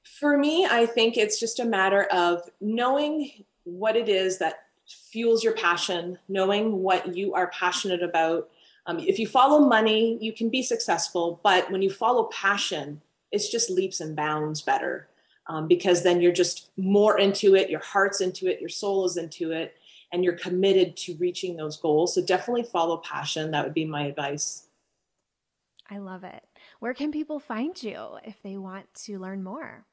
For me, I think it's just a matter of knowing what it is that fuels your passion, knowing what you are passionate about. Um, if you follow money, you can be successful, but when you follow passion, it's just leaps and bounds better um, because then you're just more into it, your heart's into it, your soul is into it, and you're committed to reaching those goals. So definitely follow passion. That would be my advice. I love it. Where can people find you if they want to learn more?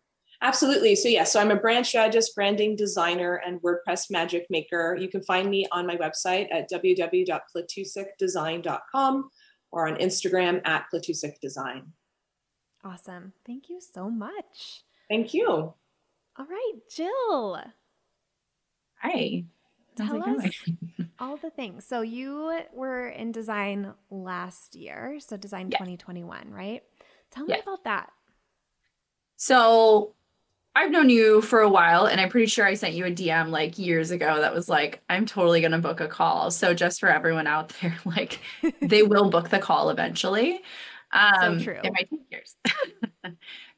Absolutely. So, yeah, so I'm a brand strategist, branding designer, and WordPress magic maker. You can find me on my website at www.platusicdesign.com or on Instagram at platusicdesign. Awesome. Thank you so much. Thank you. All right, Jill. Hi. Tell us [LAUGHS] all the things. So you were in design last year, so design yeah. 2021, right? Tell me about that. So I've known you for a while, and I'm pretty sure I sent you a DM like years ago that was like, I'm totally going to book a call. So, just for everyone out there, [LAUGHS] like, they [LAUGHS] will book the call eventually. Um, so true. It might take years.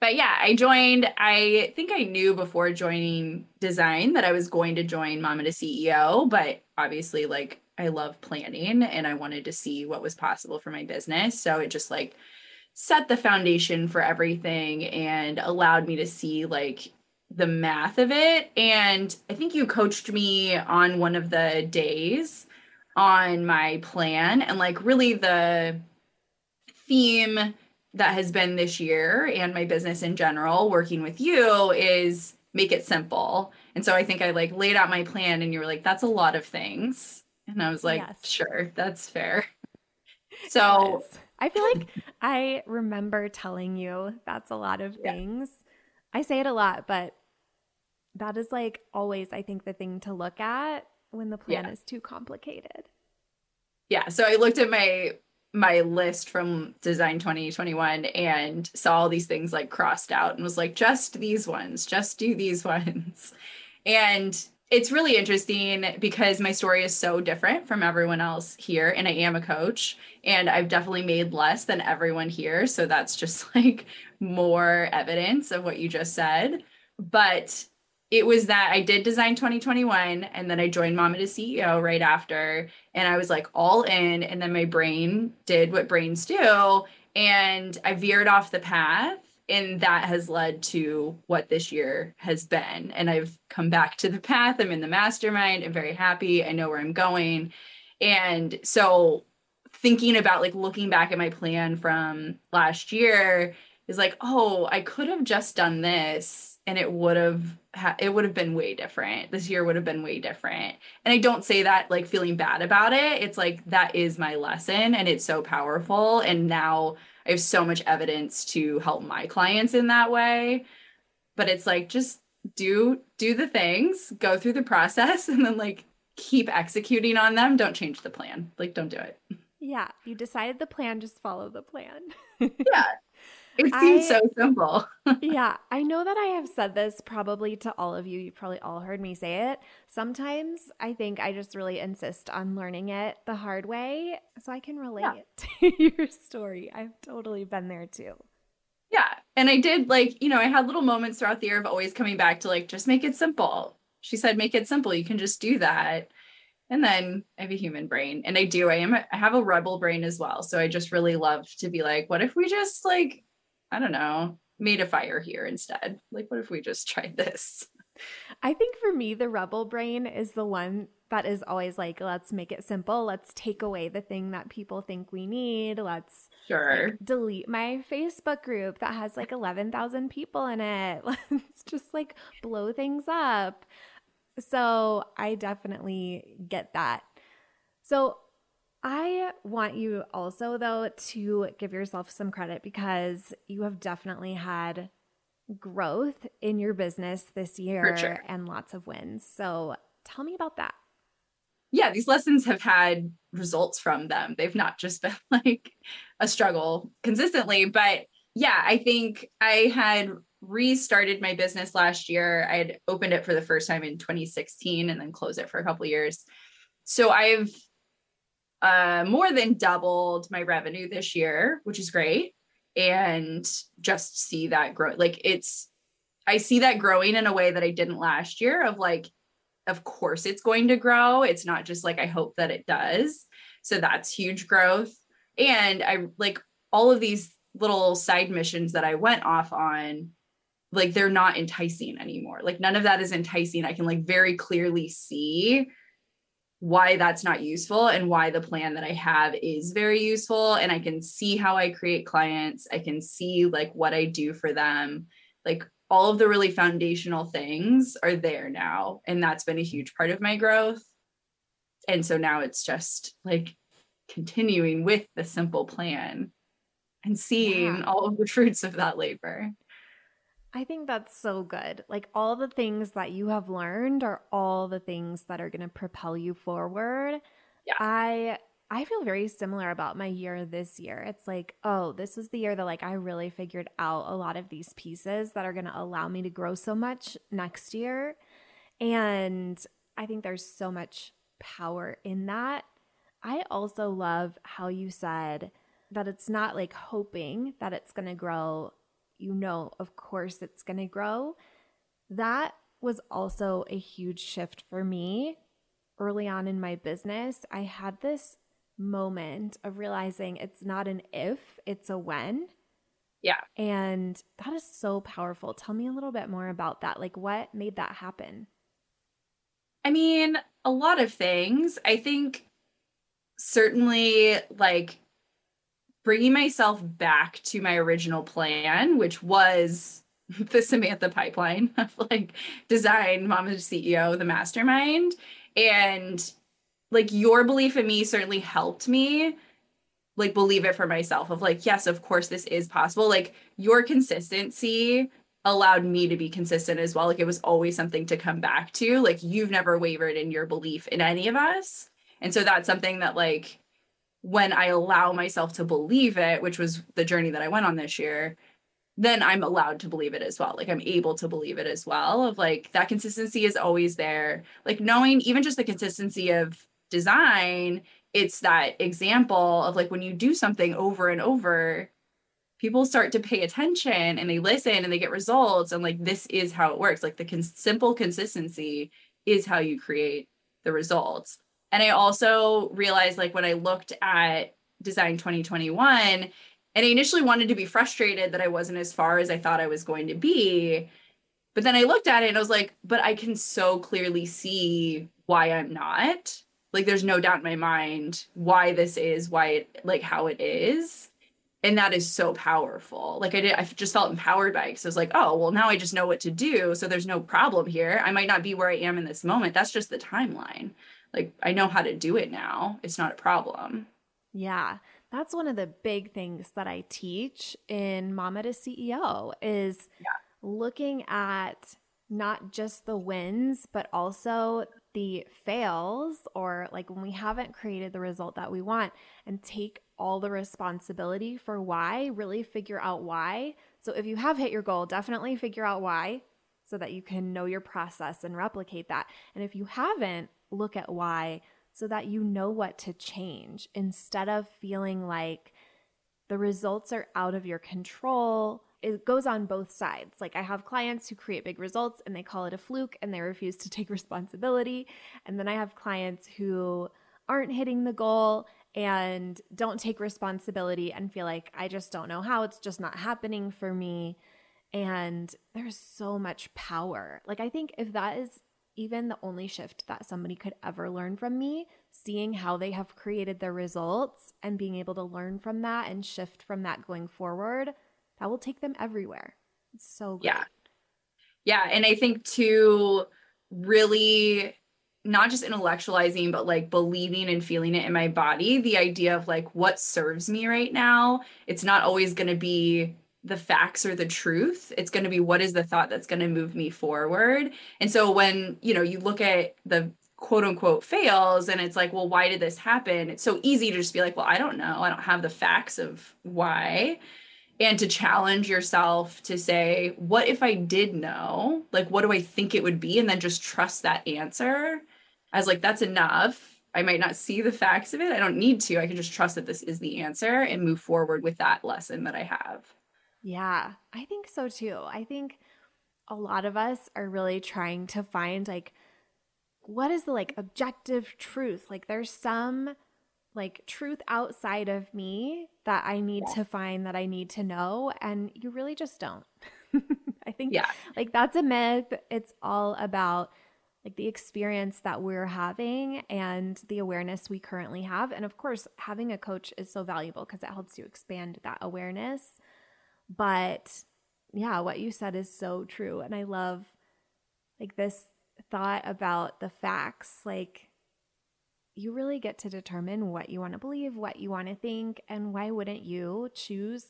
But yeah, I joined. I think I knew before joining design that I was going to join Mama to CEO, but obviously, like, I love planning and I wanted to see what was possible for my business. So it just like set the foundation for everything and allowed me to see like the math of it. And I think you coached me on one of the days on my plan and like really the theme that has been this year and my business in general working with you is make it simple. And so I think I like laid out my plan and you were like, that's a lot of things. And I was like, yes. sure, that's fair. [LAUGHS] So yes. I feel like [LAUGHS] I remember telling you that's a lot of things. Yeah. I say it a lot, but that is like always, I think, the thing to look at when the plan yeah. is too complicated. Yeah. So I looked at my my list from design 2021 and saw all these things like crossed out and was like just these ones just do these [LAUGHS] ones. And it's really interesting because my story is so different from everyone else here and i am a coach and i've definitely made less than everyone here so that's just [LAUGHS] like more evidence of what you just said. But it was that I did design 2021 and then I joined Mama to CEO right after. And I was like all in. And then my brain did what brains do. And I veered off the path. And that has led to what this year has been. And I've come back to the path. I'm in the mastermind. I'm very happy. I know where I'm going. And so thinking about like looking back at my plan from last year is like, oh, I could have just done this and it would have ha- it would have been way different. This year would have been way different. And i don't say that like feeling bad about it. It's like that is my lesson and it's so powerful. And now i have so much evidence to help my clients in that way. But it's like just do do the things go through the [LAUGHS] process and then like keep executing on them. Don't change the plan. Like don't do it. Yeah you decided the plan just follow the plan. [LAUGHS] Yeah it seems I, so simple. [LAUGHS] yeah, I know that I have said this probably to all of you. You probably all heard me say it. Sometimes I think I just really insist on learning it the hard way so I can relate yeah. [LAUGHS] to your story. I've totally been there too. Yeah. And I did like, you know, I had little moments throughout the year of always coming back to like, just make it simple. She said, make it simple. You can just do that. And then I have a human brain and I do. I am, I have a rebel brain as well. So I just really love to be like, what if we just like I don't know, made a fire here instead. Like, what if we just tried this? I think for me, the rebel brain is the one that is always like, let's make it simple. Let's take away the thing that people think we need. Let's sure like, delete my Facebook group that has like 11,000 people in it. [LAUGHS] Let's just like blow things up. So I definitely get that. So I want you also, though, to give yourself some credit because you have definitely had growth in your business this year sure. and lots of wins. So tell me about that. Yeah, these lessons have had results from them. They've not just [LAUGHS] been like a struggle consistently, but yeah, I think I had restarted my business last year. I had opened it for the first time in 2016 and then closed it for a couple years. So I've uh, more than doubled my revenue this year, which is great. And just see that grow. Like it's, I see that growing in a way that I didn't last year of like, of course it's going to grow. It's not just like I hope that it does. So that's huge growth. And I like all of these little side missions that I went off on, like they're not enticing anymore. Like none of that is enticing. I can like very clearly see why that's not useful and why the plan that I have is very useful. And I can see how I create clients. I can see like what I do for them. Like all of the really foundational things are there now. And that's been a huge part of my growth. And so now it's just like continuing with the simple plan and seeing yeah. all of the fruits of that labor. I think that's so good. Like all the things that you have learned are all the things that are going to propel you forward. Yeah. I I feel very similar about my year this year. It's like, oh, this is the year that like I really figured out a lot of these pieces that are going to allow me to grow so much next year. And I think there's so much power in that. I also love how you said that it's not like hoping that it's going to grow you know, of course, it's going to grow. That was also a huge shift for me early on in my business. I had this moment of realizing it's not an if, it's a when. Yeah. And that is so powerful. Tell me a little bit more about that. Like, what made that happen? I mean, a lot of things. I think certainly like bringing myself back to my original plan, which was [LAUGHS] the Samantha pipeline [LAUGHS] of like design, mama CEO, the mastermind. And like your belief in me certainly helped me like believe it for myself of like, yes, of course this is possible. Like your consistency allowed me to be consistent as well. Like it was always something to come back to. Like you've never wavered in your belief in any of us. And so that's something that like when I allow myself to believe it, which was the journey that I went on this year, then I'm allowed to believe it as well. Like I'm able to believe it as well. Of like that consistency is always there. Like knowing even just the consistency of design, it's that example of like when you do something over and over, people start to pay attention and they listen and they get results. And like this is how it works. Like the con- simple consistency is how you create the results. And I also realized like when I looked at Design 2021, and I initially wanted to be frustrated that I wasn't as far as I thought I was going to be. But then I looked at it and I was like, but I can so clearly see why I'm not. Like there's no doubt in my mind why this is, why it like how it is. And that is so powerful. Like I did I just felt empowered by it. because I was like, oh, well, now I just know what to do. So there's no problem here. I might not be where I am in this moment. That's just the timeline like I know how to do it now. It's not a problem. Yeah. That's one of the big things that I teach in Mama to CEO is yeah. looking at not just the wins, but also the fails or like when we haven't created the result that we want and take all the responsibility for why, really figure out why. So if you have hit your goal, definitely figure out why so that you can know your process and replicate that. And if you haven't, look at why so that you know what to change instead of feeling like the results are out of your control. It goes on both sides. Like, I have clients who create big results and they call it a fluke and they refuse to [LAUGHS] take responsibility. And then I have clients who aren't hitting the goal and don't take responsibility and feel like I just don't know how, it's just not happening for me. And there's so much power. Like, I think if that is even the only shift that somebody could ever learn from me, seeing how they have created their results and being able to learn from that and shift from that going forward, that will take them everywhere. It's so good. Yeah. Yeah. And I think to really not just intellectualizing, but like believing and feeling it in my body, the idea of like what serves me right now, it's not always going to be the facts or the truth. It's going to be what is the thought that's going to move me forward? And so when you know you look at the quote unquote fails and it's like well why did this happen? It's so easy to just be like well i don't know. I don't have the facts of why. And to challenge yourself to say what if i did know? Like what do i think it would be? And then just trust that answer. As like that's enough. I might not see the facts of it. I don't need to. I can just trust that this is the answer and move forward with that lesson that i have yeah, I think so too. I think a lot of us are really trying to find like what is the like objective truth? Like there's some like truth outside of me that I need yeah. to find that I need to know and you really just don't. [LAUGHS] I think yeah. like that's a myth. It's all about like the experience that we're having and the awareness we currently have. And of course, having a coach is so valuable because it helps you expand that awareness. But yeah, what you said is so true. And I love like this thought about the facts. Like, you really get to determine what you want to believe, what you want to think, and why wouldn't you choose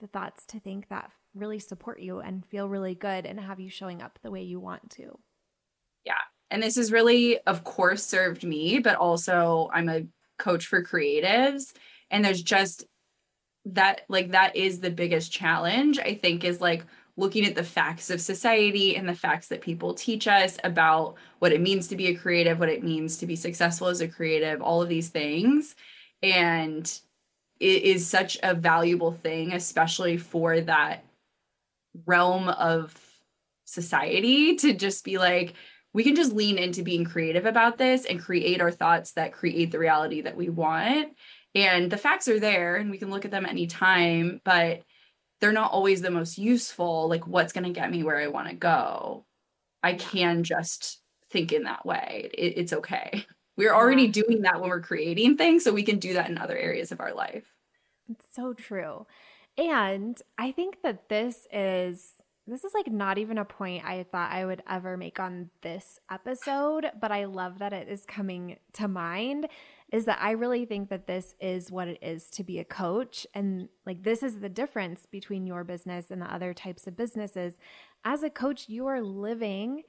the thoughts to think that really support you and feel really good and have you showing up the way you want to? Yeah. And this has really, of course, served me, but also I'm a coach for creatives. And there's just that, like, that is the biggest challenge, I think, is like looking at the facts of society and the facts that people teach us about what it means to be a creative, what it means to be successful as a creative, all of these things. And it is such a valuable thing, especially for that realm of society to just be like, we can just lean into being creative about this and create our thoughts that create the reality that we want. And the facts are there and we can look at them anytime, but they're not always the most useful. Like, what's going to get me where I want to go? I can just think in that way. It, it's okay. [LAUGHS] We're already doing that when we're creating things, so we can do that in other areas of our life. It's so true. And I think that this is this is like not even a point I thought I would ever make on this episode, but I love that it is coming to mind is that I really think that this is what it is to be a coach and like this is the difference between your business and the other types of businesses. As a coach, you are living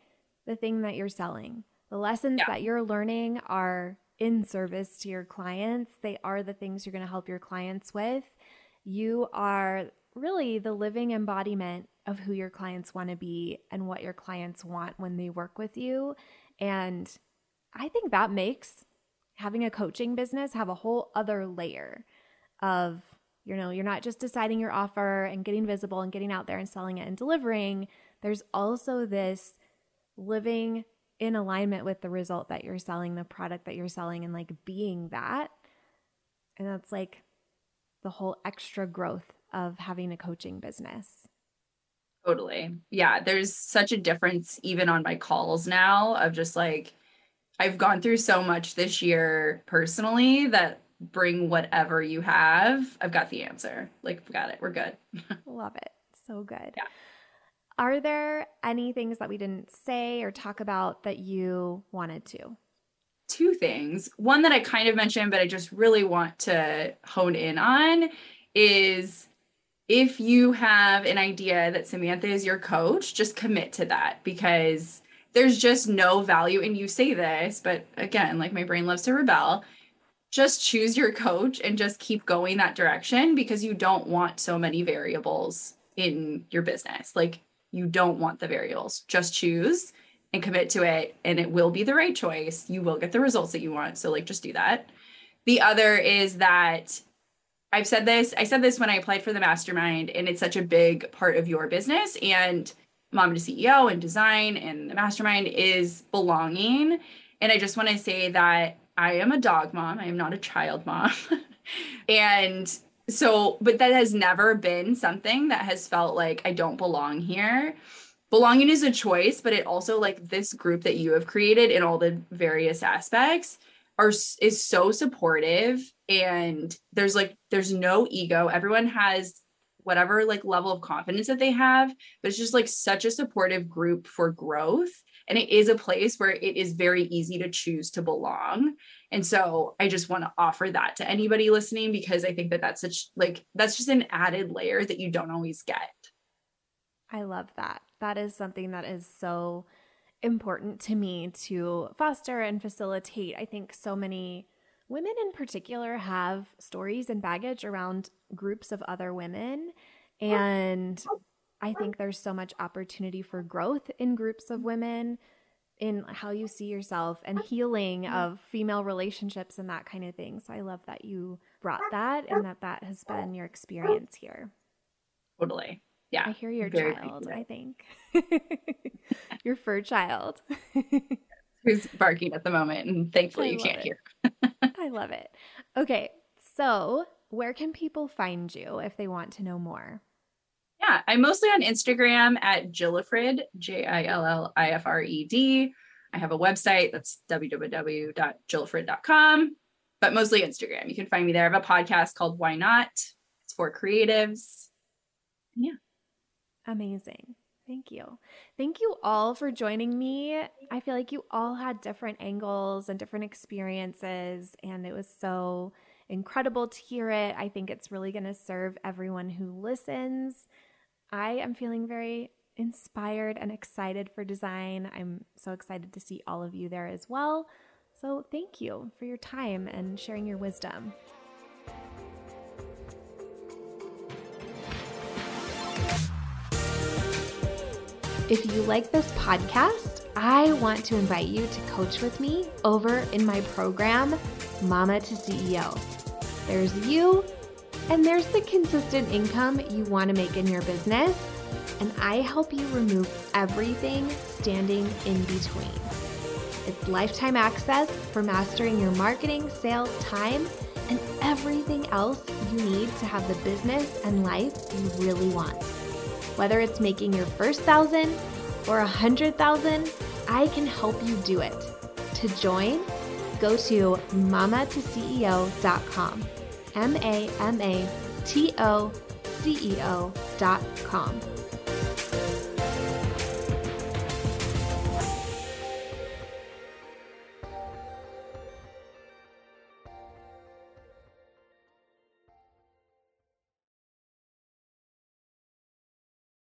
the thing that you're selling. The lessons yeah. that you're learning are in service to your clients. They are the things you're going to help your clients with. You are really the living embodiment of who your clients want to be and what your clients want when they work with you. And I think that makes having a coaching business have a whole other layer of, you know, you're not just deciding your offer and getting visible and getting out there and selling it and delivering. There's also this living in alignment with the result that you're selling, the product that you're selling, and like being that. And that's like the whole extra growth of having a coaching business. Totally. Yeah. There's such a difference even on my calls now of just like, I've gone through so much this year personally that bring whatever you have. I've got the answer. Like, we got it. We're good. [LAUGHS] Love it. So good. Yeah. Are there any things that we didn't say or talk about that you wanted to? Two things. One that I kind of mentioned, but I just really want to hone in on is if you have an idea that Samantha is your coach, just commit to that because there's just no value. And you say this, but again, like my brain loves to rebel. Just choose your coach and just keep going that direction because you don't want so many variables in your business. Like you don't want the variables. Just choose and commit to it, and it will be the right choice. You will get the results that you want. So, like, just do that. The other is that I've said this, I said this when I applied for the mastermind, and it's such a big part of your business and mom to CEO and design and the mastermind is belonging. And I just want to say that I am a dog mom, I am not a child mom. [LAUGHS] and so, but that has never been something that has felt like I don't belong here. Belonging is a choice, but it also like this group that you have created in all the various aspects are is so supportive and there's like there's no ego everyone has whatever like level of confidence that they have but it's just like such a supportive group for growth. And it is a place where it is very easy to choose to belong. And so i just want to offer that to anybody listening because i think that that's such like that's just an added layer that you don't always get. I love that. That is something that is so important to me to foster and facilitate. I think so many women in particular have stories and baggage around groups of other women. And I think there's so much opportunity for growth in groups of women in how you see yourself and healing of female relationships and that kind of thing. So I love that you brought that and that that has been your experience here. Totally yeah. I hear your child, I think. [LAUGHS] your fur child. [LAUGHS] Who's barking at the moment, and thankfully you can't it. hear. I love it. Okay, so where can people find you if they want to know more? Yeah, I'm mostly on Instagram at Jillifred, J I L L I F R E D. I have a website that's www.jillifred.com, but mostly Instagram. You can find me there. I have a podcast called Why Not? It's for creatives. Yeah. Amazing. Thank you. Thank you all for joining me. I feel like you all had different angles and different experiences, and it was so incredible to hear it. I think it's really going to serve everyone who listens. I am feeling very inspired and excited for design. I'm so excited to see all of you there as well. So, thank you for your time and sharing your wisdom. If you like this podcast, I want to invite you to coach with me over in my program, Mama to CEO. There's you, and there's the consistent income you want to make in your business, and I help you remove everything standing in between. It's lifetime access for mastering your marketing, sales, time, and everything else you need to have the business and life you really want. Whether it's making your first thousand or a hundred thousand, I can help you do it. To join, go to mamatoceo.com. M A M A T O C E O.com.